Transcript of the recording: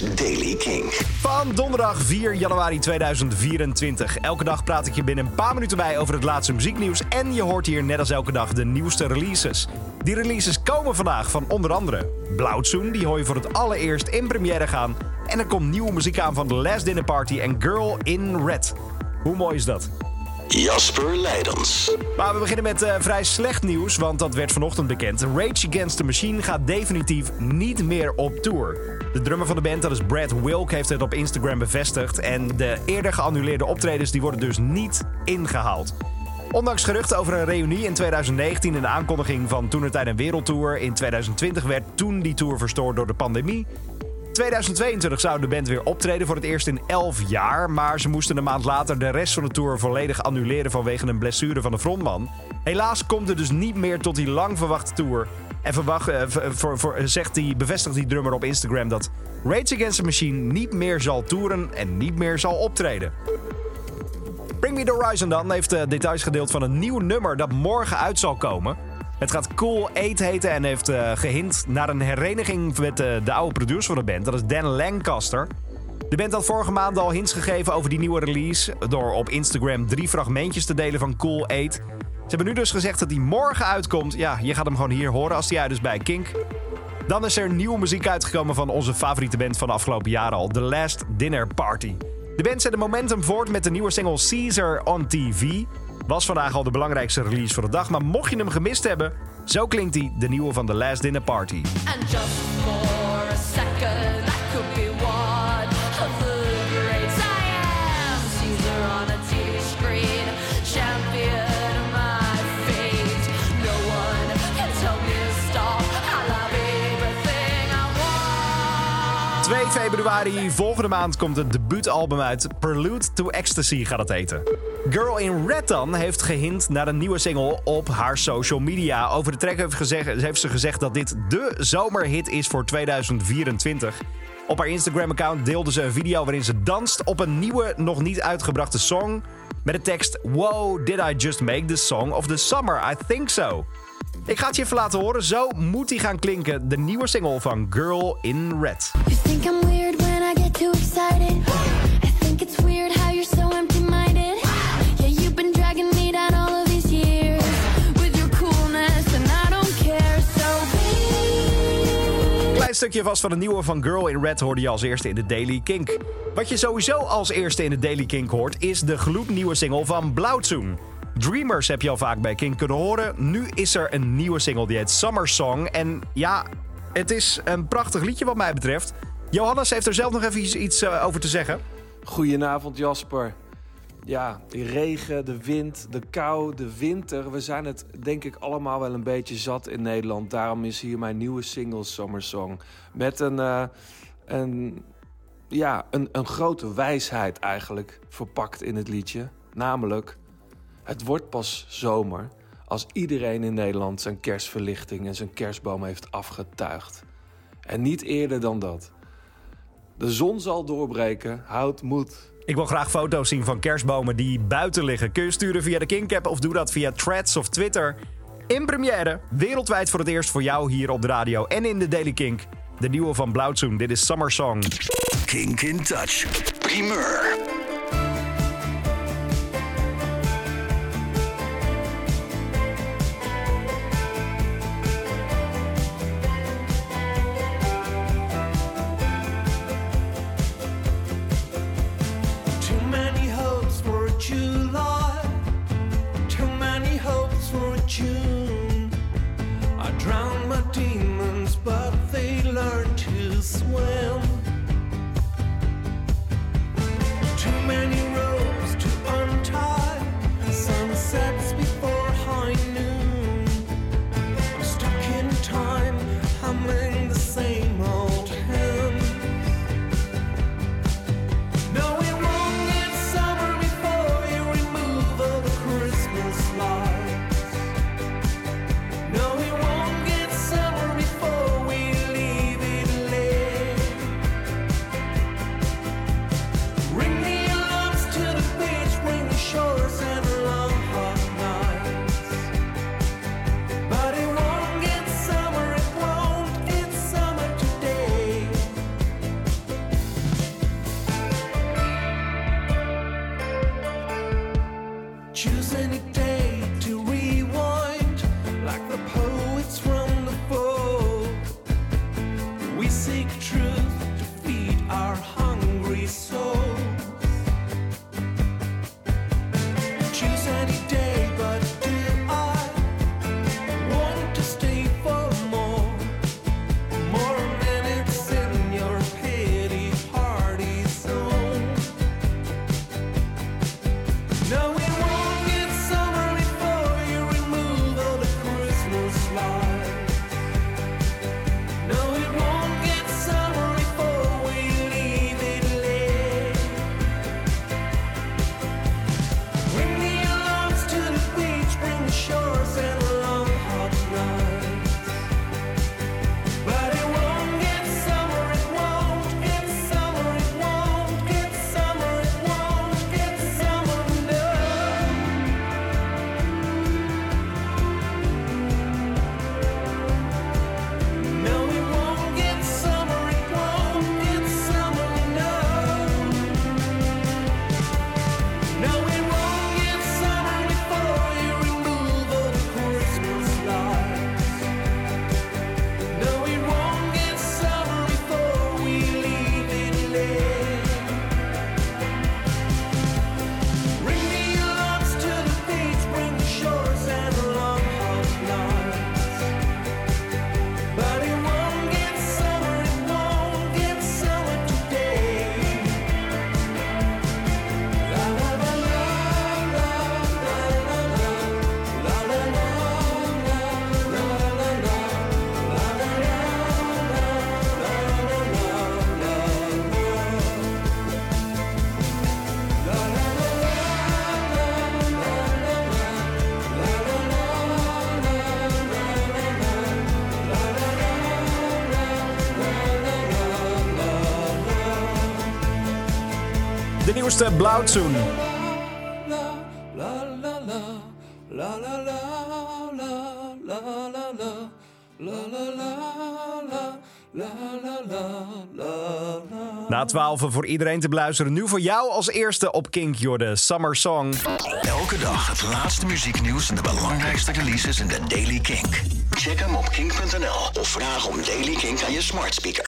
is Daily King. Van donderdag 4 januari 2024. Elke dag praat ik je binnen een paar minuten bij over het laatste muzieknieuws. En je hoort hier net als elke dag de nieuwste releases. Die releases komen vandaag van onder andere Blauwtsoen, die hoor je voor het allereerst in première gaan. En er komt nieuwe muziek aan van The Last Dinner Party en Girl in Red. Hoe mooi is dat? Jasper Leidens. Maar we beginnen met uh, vrij slecht nieuws, want dat werd vanochtend bekend. Rage Against the Machine gaat definitief niet meer op tour. De drummer van de band, dat is Brad Wilk, heeft het op Instagram bevestigd. En de eerder geannuleerde optredens die worden dus niet ingehaald. Ondanks geruchten over een reunie in 2019 en de aankondiging van toenertijd een wereldtour in 2020 werd toen die tour verstoord door de pandemie. 2022 zou de band weer optreden voor het eerst in 11 jaar. Maar ze moesten een maand later de rest van de tour volledig annuleren vanwege een blessure van de frontman. Helaas komt het dus niet meer tot die lang verwachte tour. En verwacht, uh, voor, voor, zegt die, bevestigt die drummer op Instagram dat Rage Against the Machine niet meer zal toeren en niet meer zal optreden. Bring Me The Horizon dan heeft uh, details gedeeld van een nieuw nummer dat morgen uit zal komen. Het gaat Cool 8 heten en heeft uh, gehint naar een hereniging met de oude producer van de band. Dat is Dan Lancaster. De band had vorige maand al hints gegeven over die nieuwe release... door op Instagram drie fragmentjes te delen van Cool 8. Ze hebben nu dus gezegd dat die morgen uitkomt. Ja, je gaat hem gewoon hier horen als die uit is bij Kink. Dan is er nieuwe muziek uitgekomen van onze favoriete band van de afgelopen jaren al. The Last Dinner Party. De band zet de momentum voort met de nieuwe single Caesar on TV... Was vandaag al de belangrijkste release voor de dag, maar mocht je hem gemist hebben, zo klinkt hij, de nieuwe van The Last Dinner Party. And just for a 2 februari volgende maand komt het debuutalbum uit. Prelude to Ecstasy gaat het heten. Girl in Red dan heeft gehint naar een nieuwe single op haar social media. Over de track heeft, gezegd, heeft ze gezegd dat dit de zomerhit is voor 2024. Op haar Instagram-account deelde ze een video waarin ze danst op een nieuwe, nog niet uitgebrachte song. Met de tekst: Wow, did I just make the song of the summer? I think so. Ik ga het je even laten horen. Zo moet hij gaan klinken. De nieuwe single van Girl in Red. You think I'm weird when I get too excited? I think it's weird how you're so empty-minded. Yeah, you've been dragging me down all of these years with your coolness, and I don't care. So Klein stukje vast van de nieuwe van Girl in Red hoorde je als eerste in de Daily Kink. Wat je sowieso als eerste in de Daily Kink hoort, is de gloednieuwe single van Blauwtsoen. Dreamers heb je al vaak bij Kink kunnen horen. Nu is er een nieuwe single die heet Summer Song. En ja, het is een prachtig liedje wat mij betreft. Johannes heeft er zelf nog even iets uh, over te zeggen. Goedenavond Jasper. Ja, de regen, de wind, de kou, de winter. We zijn het denk ik allemaal wel een beetje zat in Nederland. Daarom is hier mijn nieuwe single Summer Song. Met een, uh, een, ja, een, een grote wijsheid eigenlijk verpakt in het liedje. Namelijk, het wordt pas zomer als iedereen in Nederland zijn kerstverlichting en zijn kerstboom heeft afgetuigd. En niet eerder dan dat. De zon zal doorbreken, houd moed. Ik wil graag foto's zien van kerstbomen die buiten liggen. Kun je sturen via de Kink-app of doe dat via Threads of Twitter. In première, wereldwijd voor het eerst voor jou hier op de radio en in de Daily Kink. De nieuwe van Blauwtsoen, dit is Summer Song. Kink in Touch. Primeur. Demons, but they learn to swim. choose any day. de nieuwste Blauwtsoen. Na twaalf voor iedereen te bluizen, nu voor jou als eerste op Kink Jorde Summer Song. Elke dag het laatste muzieknieuws en de belangrijkste releases in de Daily King. Check hem op kink.nl of vraag om Daily Kink aan je smart speaker.